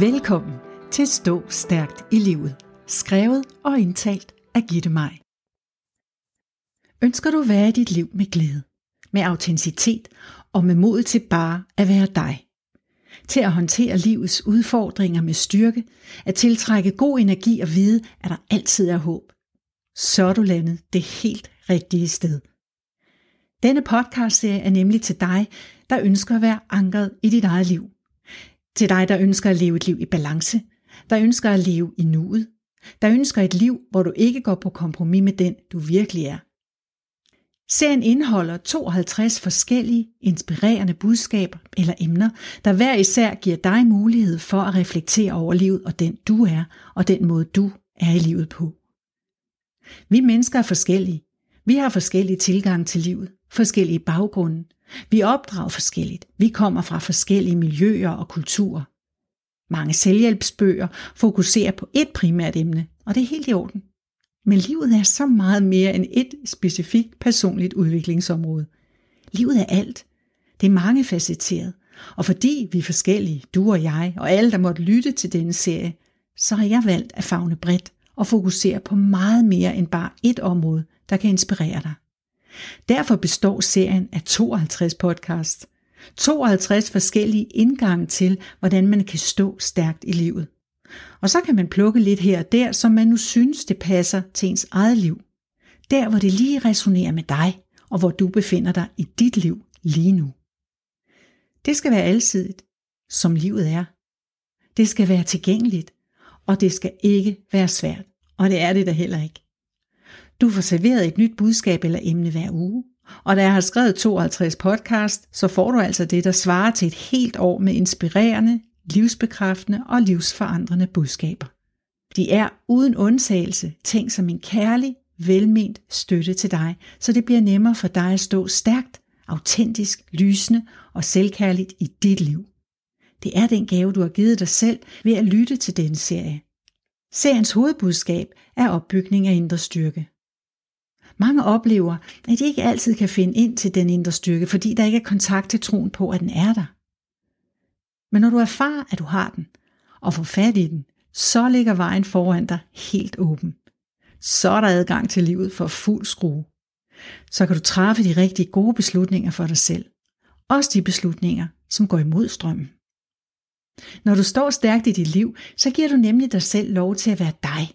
Velkommen til Stå Stærkt i Livet, skrevet og indtalt af Gitte Maj. Ønsker du at være i dit liv med glæde, med autenticitet og med mod til bare at være dig? Til at håndtere livets udfordringer med styrke, at tiltrække god energi og vide, at der altid er håb. Så er du landet det helt rigtige sted. Denne podcastserie er nemlig til dig, der ønsker at være ankret i dit eget liv – til dig, der ønsker at leve et liv i balance, der ønsker at leve i nuet, der ønsker et liv, hvor du ikke går på kompromis med den, du virkelig er. Serien indeholder 52 forskellige inspirerende budskaber eller emner, der hver især giver dig mulighed for at reflektere over livet og den du er, og den måde du er i livet på. Vi mennesker er forskellige. Vi har forskellige tilgang til livet, forskellige baggrunde, vi er opdraget forskelligt. Vi kommer fra forskellige miljøer og kulturer. Mange selvhjælpsbøger fokuserer på et primært emne, og det er helt i orden. Men livet er så meget mere end et specifikt personligt udviklingsområde. Livet er alt. Det er mangefacetteret. Og fordi vi er forskellige, du og jeg, og alle, der måtte lytte til denne serie, så har jeg valgt at fagne bredt og fokusere på meget mere end bare et område, der kan inspirere dig. Derfor består serien af 52 podcasts. 52 forskellige indgange til, hvordan man kan stå stærkt i livet. Og så kan man plukke lidt her og der, som man nu synes, det passer til ens eget liv. Der, hvor det lige resonerer med dig, og hvor du befinder dig i dit liv lige nu. Det skal være alsidigt, som livet er. Det skal være tilgængeligt, og det skal ikke være svært. Og det er det da heller ikke. Du får serveret et nyt budskab eller emne hver uge. Og da jeg har skrevet 52 podcast, så får du altså det, der svarer til et helt år med inspirerende, livsbekræftende og livsforandrende budskaber. De er uden undtagelse tænkt som en kærlig, velment støtte til dig, så det bliver nemmere for dig at stå stærkt, autentisk, lysende og selvkærligt i dit liv. Det er den gave, du har givet dig selv ved at lytte til denne serie. Seriens hovedbudskab er opbygning af indre styrke. Mange oplever, at de ikke altid kan finde ind til den indre styrke, fordi der ikke er kontakt til troen på, at den er der. Men når du erfarer, at du har den, og får fat i den, så ligger vejen foran dig helt åben. Så er der adgang til livet for fuld skrue. Så kan du træffe de rigtig gode beslutninger for dig selv. Også de beslutninger, som går imod strømmen. Når du står stærkt i dit liv, så giver du nemlig dig selv lov til at være dig.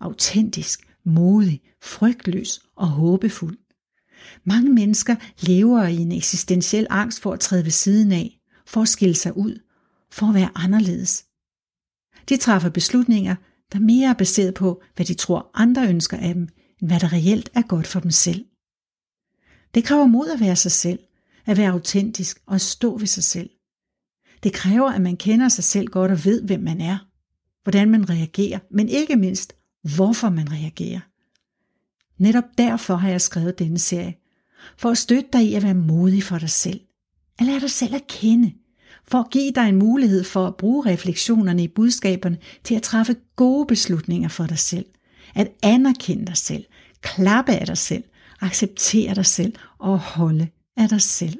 Autentisk, modig, frygtløs og håbefuld. Mange mennesker lever i en eksistentiel angst for at træde ved siden af, for at skille sig ud, for at være anderledes. De træffer beslutninger, der mere er baseret på, hvad de tror andre ønsker af dem, end hvad der reelt er godt for dem selv. Det kræver mod at være sig selv, at være autentisk og at stå ved sig selv. Det kræver, at man kender sig selv godt og ved, hvem man er, hvordan man reagerer, men ikke mindst, hvorfor man reagerer. Netop derfor har jeg skrevet denne serie. For at støtte dig i at være modig for dig selv. At lære dig selv at kende. For at give dig en mulighed for at bruge refleksionerne i budskaberne til at træffe gode beslutninger for dig selv. At anerkende dig selv. Klappe af dig selv. Acceptere dig selv og holde af dig selv.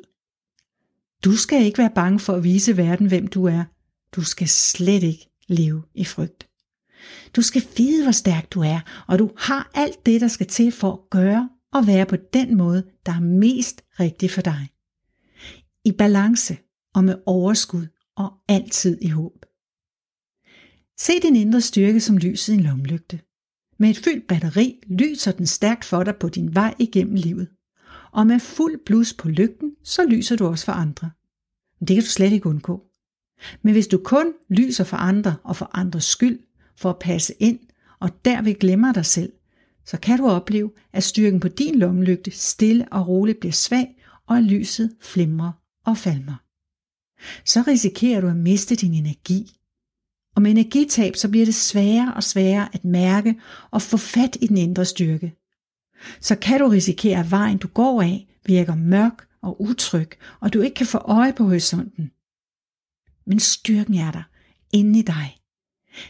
Du skal ikke være bange for at vise verden, hvem du er. Du skal slet ikke leve i frygt. Du skal vide, hvor stærk du er, og du har alt det, der skal til for at gøre og være på den måde, der er mest rigtig for dig. I balance og med overskud og altid i håb. Se din indre styrke som lyset i en lomlygte. Med et fyldt batteri lyser den stærkt for dig på din vej igennem livet. Og med fuld blus på lygten, så lyser du også for andre. Men det kan du slet ikke undgå. Men hvis du kun lyser for andre og for andres skyld, for at passe ind, og derved glemmer dig selv, så kan du opleve, at styrken på din lommelygte stille og roligt bliver svag, og at lyset flimrer og falmer. Så risikerer du at miste din energi. Og med energitab så bliver det sværere og sværere at mærke og få fat i den indre styrke. Så kan du risikere, at vejen du går af virker mørk og utryg, og du ikke kan få øje på horisonten. Men styrken er der, inde i dig.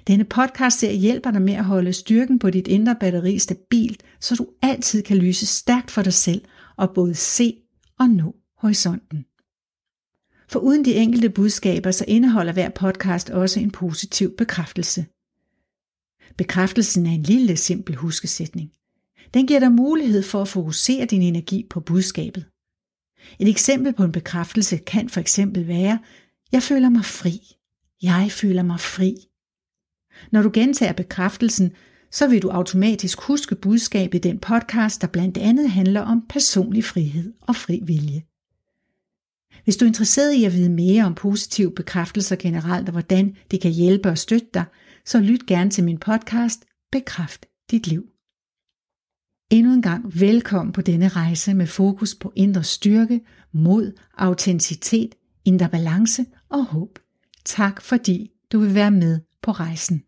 Denne podcast serie hjælper dig med at holde styrken på dit indre batteri stabilt, så du altid kan lyse stærkt for dig selv og både se og nå horisonten. For uden de enkelte budskaber, så indeholder hver podcast også en positiv bekræftelse. Bekræftelsen er en lille, simpel huskesætning. Den giver dig mulighed for at fokusere din energi på budskabet. Et eksempel på en bekræftelse kan for eksempel være, jeg føler mig fri. Jeg føler mig fri. Når du gentager bekræftelsen, så vil du automatisk huske budskabet i den podcast, der blandt andet handler om personlig frihed og fri vilje. Hvis du er interesseret i at vide mere om positive bekræftelser generelt og hvordan det kan hjælpe og støtte dig, så lyt gerne til min podcast Bekræft dit liv. Endnu en gang velkommen på denne rejse med fokus på indre styrke, mod, autenticitet, indre balance og håb. Tak fordi du vil være med på rejsen.